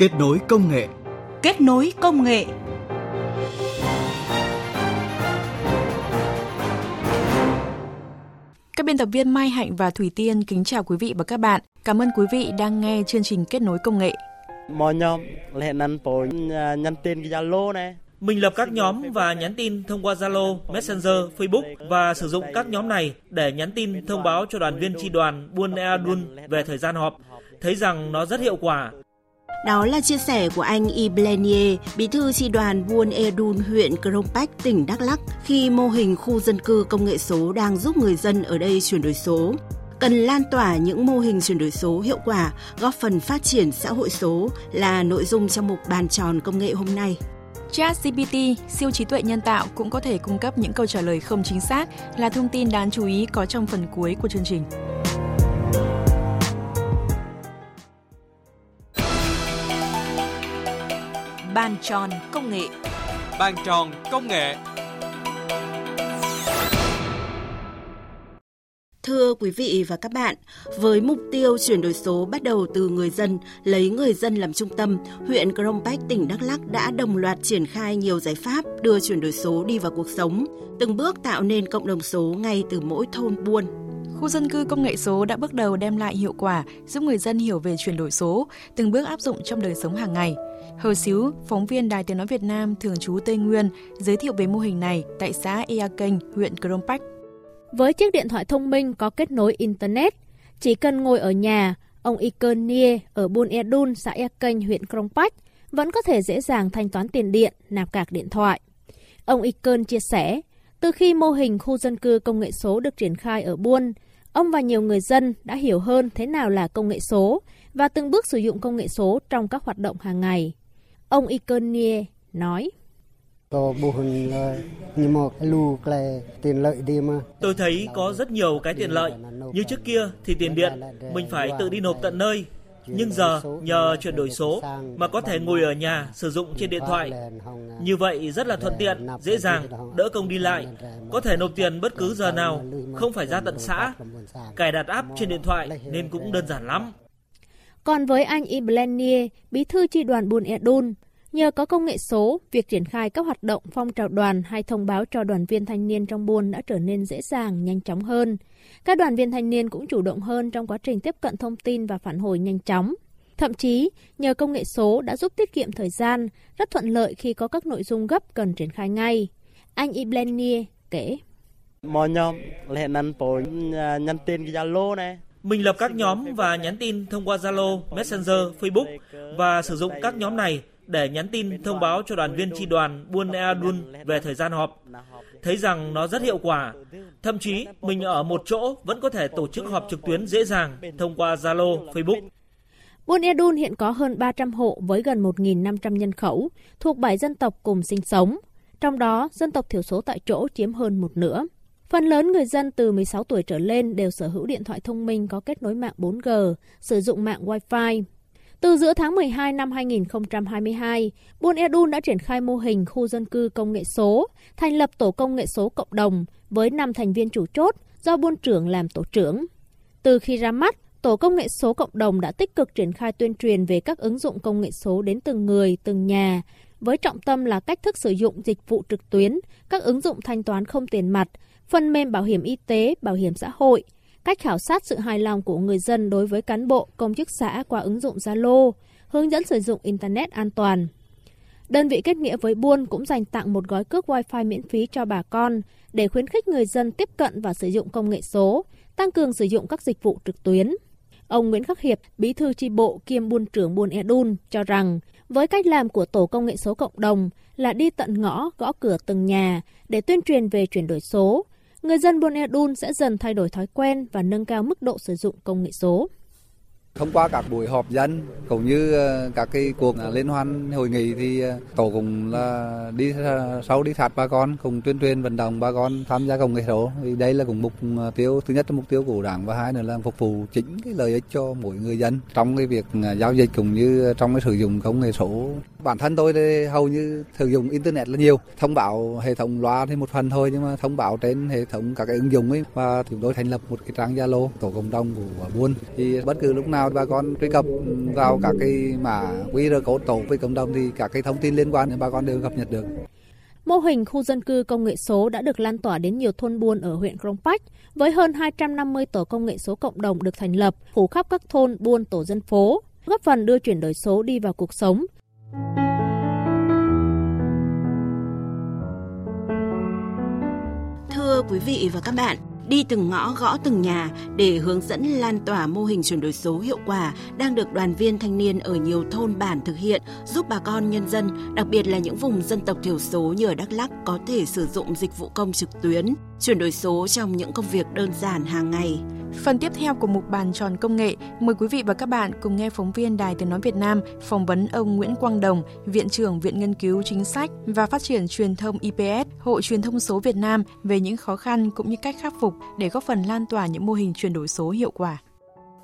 Kết nối công nghệ. Kết nối công nghệ. Các biên tập viên Mai Hạnh và Thủy Tiên kính chào quý vị và các bạn. Cảm ơn quý vị đang nghe chương trình Kết nối công nghệ. Mọi nhóm là nhắn tin nhắn tin cái Zalo này mình lập các nhóm và nhắn tin thông qua Zalo, Messenger, Facebook và sử dụng các nhóm này để nhắn tin thông báo cho đoàn viên tri đoàn Buôn Ea Dun về thời gian họp. Thấy rằng nó rất hiệu quả. Đó là chia sẻ của anh Iblenier, bí thư tri đoàn Buôn Edun huyện Krông Pách, tỉnh Đắk Lắk khi mô hình khu dân cư công nghệ số đang giúp người dân ở đây chuyển đổi số cần lan tỏa những mô hình chuyển đổi số hiệu quả, góp phần phát triển xã hội số là nội dung trong mục bàn tròn công nghệ hôm nay. ChatGPT, siêu trí tuệ nhân tạo cũng có thể cung cấp những câu trả lời không chính xác là thông tin đáng chú ý có trong phần cuối của chương trình. Bàn tròn công nghệ Bàn tròn công nghệ Thưa quý vị và các bạn, với mục tiêu chuyển đổi số bắt đầu từ người dân, lấy người dân làm trung tâm, huyện Krông Bách, tỉnh Đắk Lắk đã đồng loạt triển khai nhiều giải pháp đưa chuyển đổi số đi vào cuộc sống, từng bước tạo nên cộng đồng số ngay từ mỗi thôn buôn. Khu dân cư công nghệ số đã bước đầu đem lại hiệu quả, giúp người dân hiểu về chuyển đổi số, từng bước áp dụng trong đời sống hàng ngày. Hờ Xíu, phóng viên Đài Tiếng Nói Việt Nam thường trú Tây Nguyên, giới thiệu về mô hình này tại xã Ea Kênh, huyện Krông Pách. Với chiếc điện thoại thông minh có kết nối Internet, chỉ cần ngồi ở nhà, ông Ikon Nie ở Buôn Edun, xã Ea Kênh, huyện Krông Pách vẫn có thể dễ dàng thanh toán tiền điện, nạp cạc điện thoại. Ông Ikon chia sẻ, từ khi mô hình khu dân cư công nghệ số được triển khai ở Buôn, ông và nhiều người dân đã hiểu hơn thế nào là công nghệ số và từng bước sử dụng công nghệ số trong các hoạt động hàng ngày. Ông Ikon Nie nói. Tôi thấy có rất nhiều cái tiện lợi. Như trước kia thì tiền điện mình phải tự đi nộp tận nơi. Nhưng giờ nhờ chuyển đổi số mà có thể ngồi ở nhà sử dụng trên điện thoại. Như vậy rất là thuận tiện, dễ dàng, đỡ công đi lại. Có thể nộp tiền bất cứ giờ nào, không phải ra tận xã. Cài đặt app trên điện thoại nên cũng đơn giản lắm. Còn với anh Iblenier, bí thư chi đoàn Buôn Edun, Nhờ có công nghệ số, việc triển khai các hoạt động phong trào đoàn hay thông báo cho đoàn viên thanh niên trong buôn đã trở nên dễ dàng, nhanh chóng hơn. Các đoàn viên thanh niên cũng chủ động hơn trong quá trình tiếp cận thông tin và phản hồi nhanh chóng. Thậm chí, nhờ công nghệ số đã giúp tiết kiệm thời gian, rất thuận lợi khi có các nội dung gấp cần triển khai ngay. Anh Iblenier kể. Mọi nhóm năn nhắn à, nhắn tin Zalo này mình lập các nhóm và nhắn tin thông qua Zalo, Messenger, Facebook và sử dụng các nhóm này để nhắn tin thông báo cho đoàn viên tri đoàn Buôn Ea Dun về thời gian họp. Thấy rằng nó rất hiệu quả. Thậm chí mình ở một chỗ vẫn có thể tổ chức họp trực tuyến dễ dàng thông qua Zalo, Facebook. Buôn Ea Dun hiện có hơn 300 hộ với gần 1.500 nhân khẩu, thuộc 7 dân tộc cùng sinh sống. Trong đó, dân tộc thiểu số tại chỗ chiếm hơn một nửa. Phần lớn người dân từ 16 tuổi trở lên đều sở hữu điện thoại thông minh có kết nối mạng 4G, sử dụng mạng Wi-Fi. Từ giữa tháng 12 năm 2022, Buôn Edun đã triển khai mô hình khu dân cư công nghệ số, thành lập tổ công nghệ số cộng đồng với 5 thành viên chủ chốt do buôn trưởng làm tổ trưởng. Từ khi ra mắt, Tổ công nghệ số cộng đồng đã tích cực triển khai tuyên truyền về các ứng dụng công nghệ số đến từng người, từng nhà, với trọng tâm là cách thức sử dụng dịch vụ trực tuyến, các ứng dụng thanh toán không tiền mặt, phần mềm bảo hiểm y tế, bảo hiểm xã hội, cách khảo sát sự hài lòng của người dân đối với cán bộ, công chức xã qua ứng dụng Zalo, hướng dẫn sử dụng Internet an toàn. Đơn vị kết nghĩa với Buôn cũng dành tặng một gói cước Wi-Fi miễn phí cho bà con để khuyến khích người dân tiếp cận và sử dụng công nghệ số, tăng cường sử dụng các dịch vụ trực tuyến. Ông Nguyễn Khắc Hiệp, bí thư tri bộ kiêm buôn trưởng buôn Edun cho rằng, với cách làm của tổ công nghệ số cộng đồng là đi tận ngõ, gõ cửa từng nhà để tuyên truyền về chuyển đổi số, người dân Buôn Edun sẽ dần thay đổi thói quen và nâng cao mức độ sử dụng công nghệ số. Thông qua các buổi họp dân cũng như ờ, các cái cuộc ờ, liên hoan hội nghị thì ờ, tổ cũng là đi sau đi sát bà con cùng tuyên truyền vận động bà con tham gia công nghệ số. Vì đây là cũng mục tiêu thứ nhất là mục tiêu của đảng và hai nữa là phục vụ chính cái lợi ích cho mỗi người dân trong cái việc giao dịch cũng như trong cái sử dụng công nghệ số. Bản thân tôi thì hầu như sử dụng internet là nhiều, thông báo hệ thống loa thì một phần thôi nhưng mà thông báo trên hệ thống các cái ứng dụng ấy và chúng tôi thành lập một cái trang Zalo tổ cộng đồng của buôn thì bất cứ lúc nào bà con truy cập vào các cái mã QR code tổ với cộng đồng thì các cái thông tin liên quan đến bà con đều cập nhật được. Mô hình khu dân cư công nghệ số đã được lan tỏa đến nhiều thôn buôn ở huyện Krông Pách, với hơn 250 tổ công nghệ số cộng đồng được thành lập, phủ khắp các thôn buôn tổ dân phố, góp phần đưa chuyển đổi số đi vào cuộc sống. Thưa quý vị và các bạn, đi từng ngõ gõ từng nhà để hướng dẫn lan tỏa mô hình chuyển đổi số hiệu quả đang được đoàn viên thanh niên ở nhiều thôn bản thực hiện, giúp bà con nhân dân, đặc biệt là những vùng dân tộc thiểu số như ở Đắk Lắk có thể sử dụng dịch vụ công trực tuyến, chuyển đổi số trong những công việc đơn giản hàng ngày. Phần tiếp theo của mục bàn tròn công nghệ, mời quý vị và các bạn cùng nghe phóng viên Đài Tiếng Nói Việt Nam phỏng vấn ông Nguyễn Quang Đồng, Viện trưởng Viện Nghiên cứu Chính sách và Phát triển Truyền thông IPS, Hội Truyền thông số Việt Nam về những khó khăn cũng như cách khắc phục để góp phần lan tỏa những mô hình chuyển đổi số hiệu quả.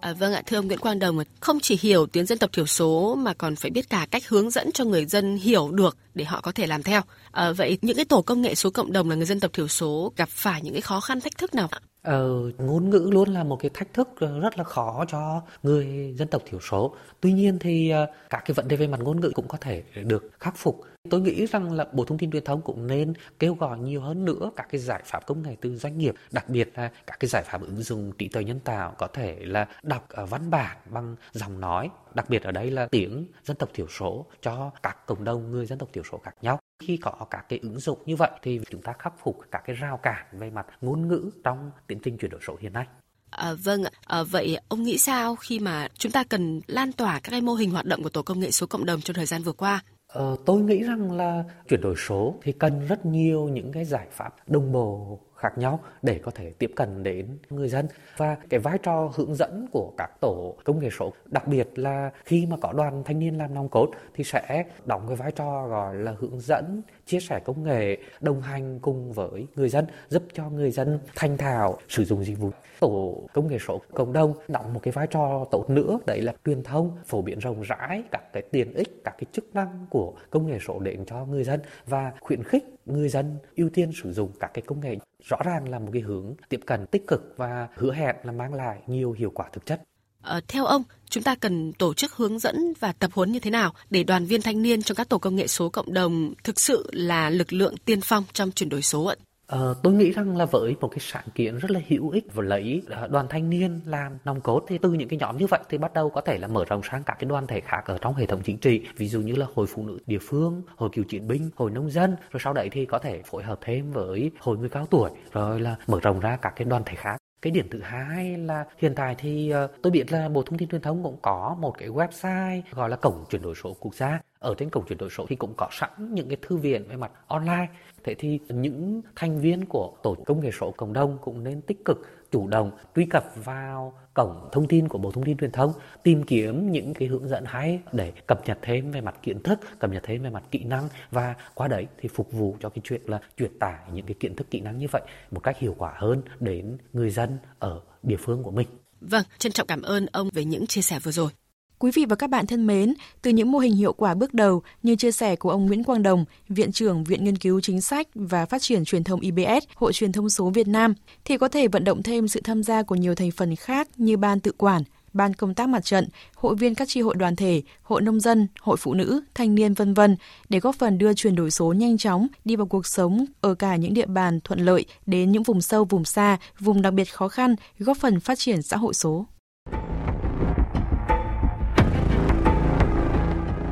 À, vâng ạ, thưa ông Nguyễn Quang Đồng, không chỉ hiểu tiếng dân tộc thiểu số mà còn phải biết cả cách hướng dẫn cho người dân hiểu được để họ có thể làm theo. À, vậy những cái tổ công nghệ số cộng đồng là người dân tộc thiểu số gặp phải những cái khó khăn thách thức nào? Ờ, ngôn ngữ luôn là một cái thách thức rất là khó cho người dân tộc thiểu số. Tuy nhiên thì ờ, các cái vấn đề về mặt ngôn ngữ cũng có thể được khắc phục. Tôi nghĩ rằng là Bộ Thông tin Truyền thông cũng nên kêu gọi nhiều hơn nữa các cái giải pháp công nghệ từ doanh nghiệp, đặc biệt là các cái giải pháp ứng dụng trí tuệ nhân tạo có thể là đọc văn bản bằng giọng nói, đặc biệt ở đây là tiếng dân tộc thiểu số cho các cộng đồng người dân tộc thiểu số khác nhau. Khi có các cái ứng dụng như vậy thì chúng ta khắc phục các cái rào cản về mặt ngôn ngữ trong tiến trình chuyển đổi số hiện nay. À, vâng ạ, à, vậy ông nghĩ sao khi mà chúng ta cần lan tỏa các cái mô hình hoạt động của tổ công nghệ số cộng đồng trong thời gian vừa qua? Ờ, tôi nghĩ rằng là chuyển đổi số thì cần rất nhiều những cái giải pháp đồng bộ khác nhau để có thể tiếp cận đến người dân. Và cái vai trò hướng dẫn của các tổ công nghệ số, đặc biệt là khi mà có đoàn thanh niên làm nòng cốt thì sẽ đóng cái vai trò gọi là hướng dẫn, chia sẻ công nghệ, đồng hành cùng với người dân, giúp cho người dân thanh thạo sử dụng dịch vụ. Tổ công nghệ số cộng đồng đóng một cái vai trò tốt nữa, đấy là truyền thông, phổ biến rộng rãi các cái tiện ích, các cái chức năng của công nghệ số đến cho người dân và khuyến khích người dân ưu tiên sử dụng các cái công nghệ rõ ràng là một cái hướng tiếp cận tích cực và hứa hẹn là mang lại nhiều hiệu quả thực chất. À, theo ông, chúng ta cần tổ chức hướng dẫn và tập huấn như thế nào để đoàn viên thanh niên trong các tổ công nghệ số cộng đồng thực sự là lực lượng tiên phong trong chuyển đổi số ạ? Ờ, tôi nghĩ rằng là với một cái sáng kiến rất là hữu ích và lấy đoàn thanh niên làm nòng cốt thì từ những cái nhóm như vậy thì bắt đầu có thể là mở rộng sang các cái đoàn thể khác ở trong hệ thống chính trị ví dụ như là hội phụ nữ địa phương hội cựu chiến binh hội nông dân rồi sau đấy thì có thể phối hợp thêm với hội người cao tuổi rồi là mở rộng ra các cái đoàn thể khác cái điểm thứ hai là hiện tại thì uh, tôi biết là Bộ Thông tin Truyền thông cũng có một cái website gọi là cổng chuyển đổi số quốc gia. Ở trên cổng chuyển đổi số thì cũng có sẵn những cái thư viện về mặt online. Thế thì những thành viên của tổ công nghệ số cộng đồng cũng nên tích cực chủ động truy cập vào cổng thông tin của Bộ Thông tin Truyền thông, tìm kiếm những cái hướng dẫn hay để cập nhật thêm về mặt kiến thức, cập nhật thêm về mặt kỹ năng và qua đấy thì phục vụ cho cái chuyện là truyền tải những cái kiến thức kỹ năng như vậy một cách hiệu quả hơn đến người dân ở địa phương của mình. Vâng, trân trọng cảm ơn ông về những chia sẻ vừa rồi. Quý vị và các bạn thân mến, từ những mô hình hiệu quả bước đầu như chia sẻ của ông Nguyễn Quang Đồng, Viện trưởng Viện Nghiên cứu Chính sách và Phát triển Truyền thông IBS, Hội Truyền thông số Việt Nam, thì có thể vận động thêm sự tham gia của nhiều thành phần khác như ban tự quản, ban công tác mặt trận, hội viên các tri hội đoàn thể, hội nông dân, hội phụ nữ, thanh niên vân vân để góp phần đưa chuyển đổi số nhanh chóng đi vào cuộc sống ở cả những địa bàn thuận lợi đến những vùng sâu vùng xa, vùng đặc biệt khó khăn, góp phần phát triển xã hội số.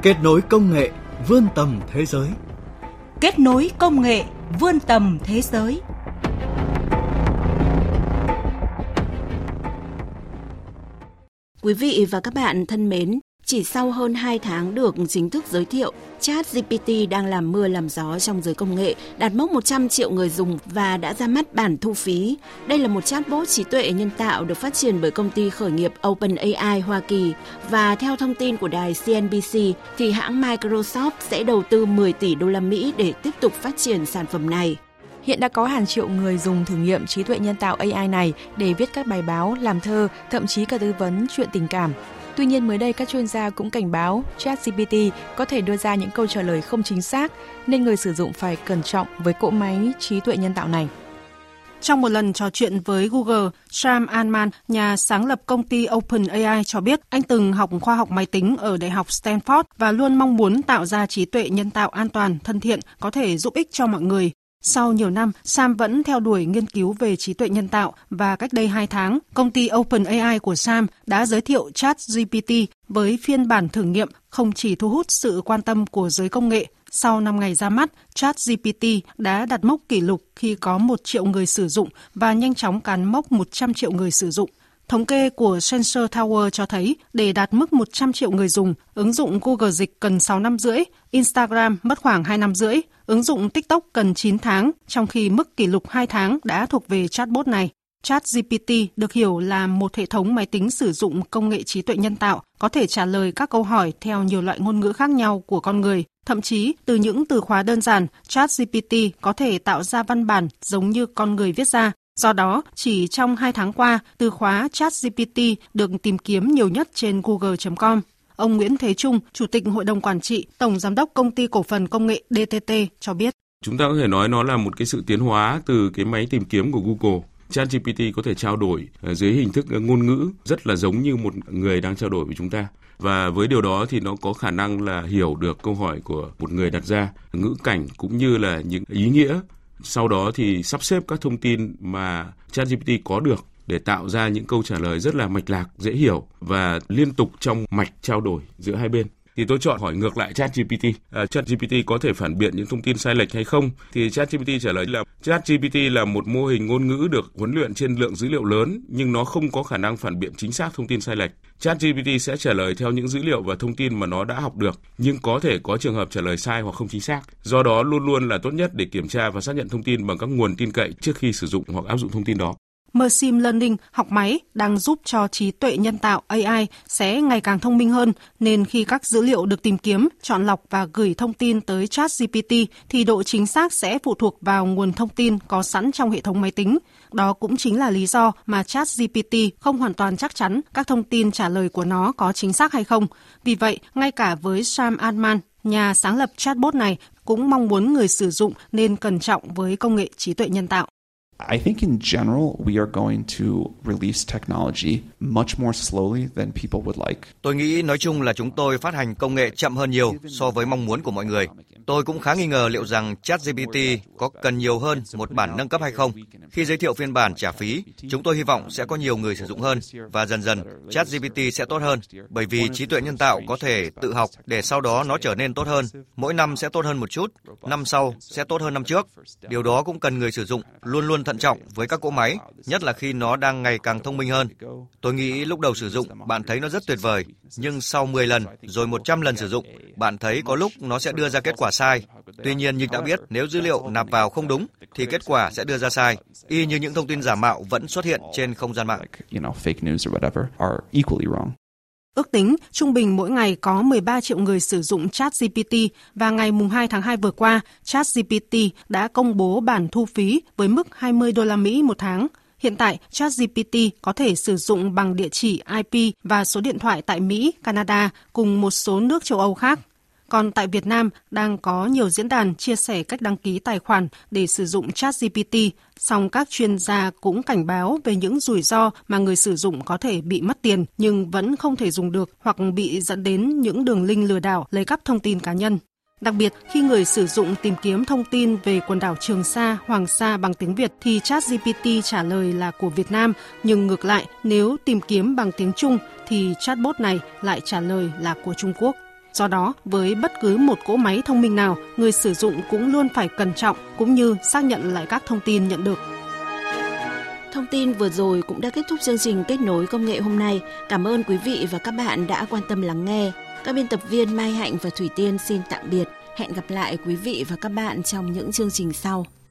Kết nối công nghệ vươn tầm thế giới. Kết nối công nghệ vươn tầm thế giới. Quý vị và các bạn thân mến, chỉ sau hơn 2 tháng được chính thức giới thiệu, ChatGPT đang làm mưa làm gió trong giới công nghệ, đạt mốc 100 triệu người dùng và đã ra mắt bản thu phí. Đây là một chatbot trí tuệ nhân tạo được phát triển bởi công ty khởi nghiệp OpenAI Hoa Kỳ và theo thông tin của đài CNBC thì hãng Microsoft sẽ đầu tư 10 tỷ đô la Mỹ để tiếp tục phát triển sản phẩm này. Hiện đã có hàng triệu người dùng thử nghiệm trí tuệ nhân tạo AI này để viết các bài báo, làm thơ, thậm chí cả tư vấn chuyện tình cảm. Tuy nhiên mới đây các chuyên gia cũng cảnh báo ChatGPT có thể đưa ra những câu trả lời không chính xác nên người sử dụng phải cẩn trọng với cỗ máy trí tuệ nhân tạo này. Trong một lần trò chuyện với Google, Sam Altman, nhà sáng lập công ty OpenAI cho biết anh từng học khoa học máy tính ở Đại học Stanford và luôn mong muốn tạo ra trí tuệ nhân tạo an toàn, thân thiện, có thể giúp ích cho mọi người. Sau nhiều năm, Sam vẫn theo đuổi nghiên cứu về trí tuệ nhân tạo và cách đây 2 tháng, công ty OpenAI của Sam đã giới thiệu ChatGPT với phiên bản thử nghiệm không chỉ thu hút sự quan tâm của giới công nghệ. Sau 5 ngày ra mắt, ChatGPT đã đặt mốc kỷ lục khi có 1 triệu người sử dụng và nhanh chóng cán mốc 100 triệu người sử dụng. Thống kê của Sensor Tower cho thấy để đạt mức 100 triệu người dùng, ứng dụng Google Dịch cần 6 năm rưỡi, Instagram mất khoảng 2 năm rưỡi, ứng dụng TikTok cần 9 tháng, trong khi mức kỷ lục 2 tháng đã thuộc về chatbot này. ChatGPT được hiểu là một hệ thống máy tính sử dụng công nghệ trí tuệ nhân tạo, có thể trả lời các câu hỏi theo nhiều loại ngôn ngữ khác nhau của con người. Thậm chí, từ những từ khóa đơn giản, ChatGPT có thể tạo ra văn bản giống như con người viết ra. Do đó, chỉ trong 2 tháng qua, từ khóa ChatGPT được tìm kiếm nhiều nhất trên google.com. Ông Nguyễn Thế Trung, Chủ tịch Hội đồng Quản trị, Tổng Giám đốc Công ty Cổ phần Công nghệ DTT cho biết. Chúng ta có thể nói nó là một cái sự tiến hóa từ cái máy tìm kiếm của Google. ChatGPT có thể trao đổi ờ, dưới hình thức ờ, ngôn ngữ rất là giống như một người đang trao đổi với chúng ta và với điều đó thì nó có khả năng là hiểu được câu hỏi của một người đặt ra ngữ cảnh cũng như là những ý nghĩa sau đó thì sắp xếp các thông tin mà ChatGPT có được để tạo ra những câu trả lời rất là mạch lạc, dễ hiểu và liên tục trong mạch trao đổi giữa hai bên thì tôi chọn hỏi ngược lại ChatGPT. À, ChatGPT có thể phản biện những thông tin sai lệch hay không? Thì ChatGPT trả lời là ChatGPT là một mô hình ngôn ngữ được huấn luyện trên lượng dữ liệu lớn nhưng nó không có khả năng phản biện chính xác thông tin sai lệch. ChatGPT sẽ trả lời theo những dữ liệu và thông tin mà nó đã học được, nhưng có thể có trường hợp trả lời sai hoặc không chính xác. Do đó luôn luôn là tốt nhất để kiểm tra và xác nhận thông tin bằng các nguồn tin cậy trước khi sử dụng hoặc áp dụng thông tin đó. Machine Learning, học máy, đang giúp cho trí tuệ nhân tạo AI sẽ ngày càng thông minh hơn, nên khi các dữ liệu được tìm kiếm, chọn lọc và gửi thông tin tới ChatGPT thì độ chính xác sẽ phụ thuộc vào nguồn thông tin có sẵn trong hệ thống máy tính. Đó cũng chính là lý do mà ChatGPT không hoàn toàn chắc chắn các thông tin trả lời của nó có chính xác hay không. Vì vậy, ngay cả với Sam Altman, nhà sáng lập chatbot này cũng mong muốn người sử dụng nên cẩn trọng với công nghệ trí tuệ nhân tạo. I think in general we are going to release technology much more slowly than people would like. Tôi nghĩ nói chung là chúng tôi phát hành công nghệ chậm hơn nhiều so với mong muốn của mọi người. Tôi cũng khá nghi ngờ liệu rằng ChatGPT có cần nhiều hơn một bản nâng cấp hay không. Khi giới thiệu phiên bản trả phí, chúng tôi hy vọng sẽ có nhiều người sử dụng hơn và dần dần ChatGPT sẽ tốt hơn bởi vì trí tuệ nhân tạo có thể tự học để sau đó nó trở nên tốt hơn. Mỗi năm sẽ tốt hơn một chút, năm sau sẽ tốt hơn năm trước. Điều đó cũng cần người sử dụng luôn luôn thận trọng với các cỗ máy, nhất là khi nó đang ngày càng thông minh hơn. Tôi nghĩ lúc đầu sử dụng bạn thấy nó rất tuyệt vời, nhưng sau 10 lần rồi 100 lần sử dụng, bạn thấy có lúc nó sẽ đưa ra kết quả sai. Tuy nhiên như đã biết, nếu dữ liệu nạp vào không đúng thì kết quả sẽ đưa ra sai. Y như những thông tin giả mạo vẫn xuất hiện trên không gian mạng. Ước tính trung bình mỗi ngày có 13 triệu người sử dụng ChatGPT và ngày mùng 2 tháng 2 vừa qua, ChatGPT đã công bố bản thu phí với mức 20 đô la Mỹ một tháng. Hiện tại, ChatGPT có thể sử dụng bằng địa chỉ IP và số điện thoại tại Mỹ, Canada cùng một số nước châu Âu khác. Còn tại Việt Nam, đang có nhiều diễn đàn chia sẻ cách đăng ký tài khoản để sử dụng ChatGPT, song các chuyên gia cũng cảnh báo về những rủi ro mà người sử dụng có thể bị mất tiền nhưng vẫn không thể dùng được hoặc bị dẫn đến những đường link lừa đảo lấy cắp thông tin cá nhân. Đặc biệt, khi người sử dụng tìm kiếm thông tin về quần đảo Trường Sa, Hoàng Sa bằng tiếng Việt thì ChatGPT trả lời là của Việt Nam, nhưng ngược lại, nếu tìm kiếm bằng tiếng Trung thì chatbot này lại trả lời là của Trung Quốc. Do đó, với bất cứ một cỗ máy thông minh nào, người sử dụng cũng luôn phải cẩn trọng cũng như xác nhận lại các thông tin nhận được. Thông tin vừa rồi cũng đã kết thúc chương trình kết nối công nghệ hôm nay. Cảm ơn quý vị và các bạn đã quan tâm lắng nghe. Các biên tập viên Mai Hạnh và Thủy Tiên xin tạm biệt. Hẹn gặp lại quý vị và các bạn trong những chương trình sau.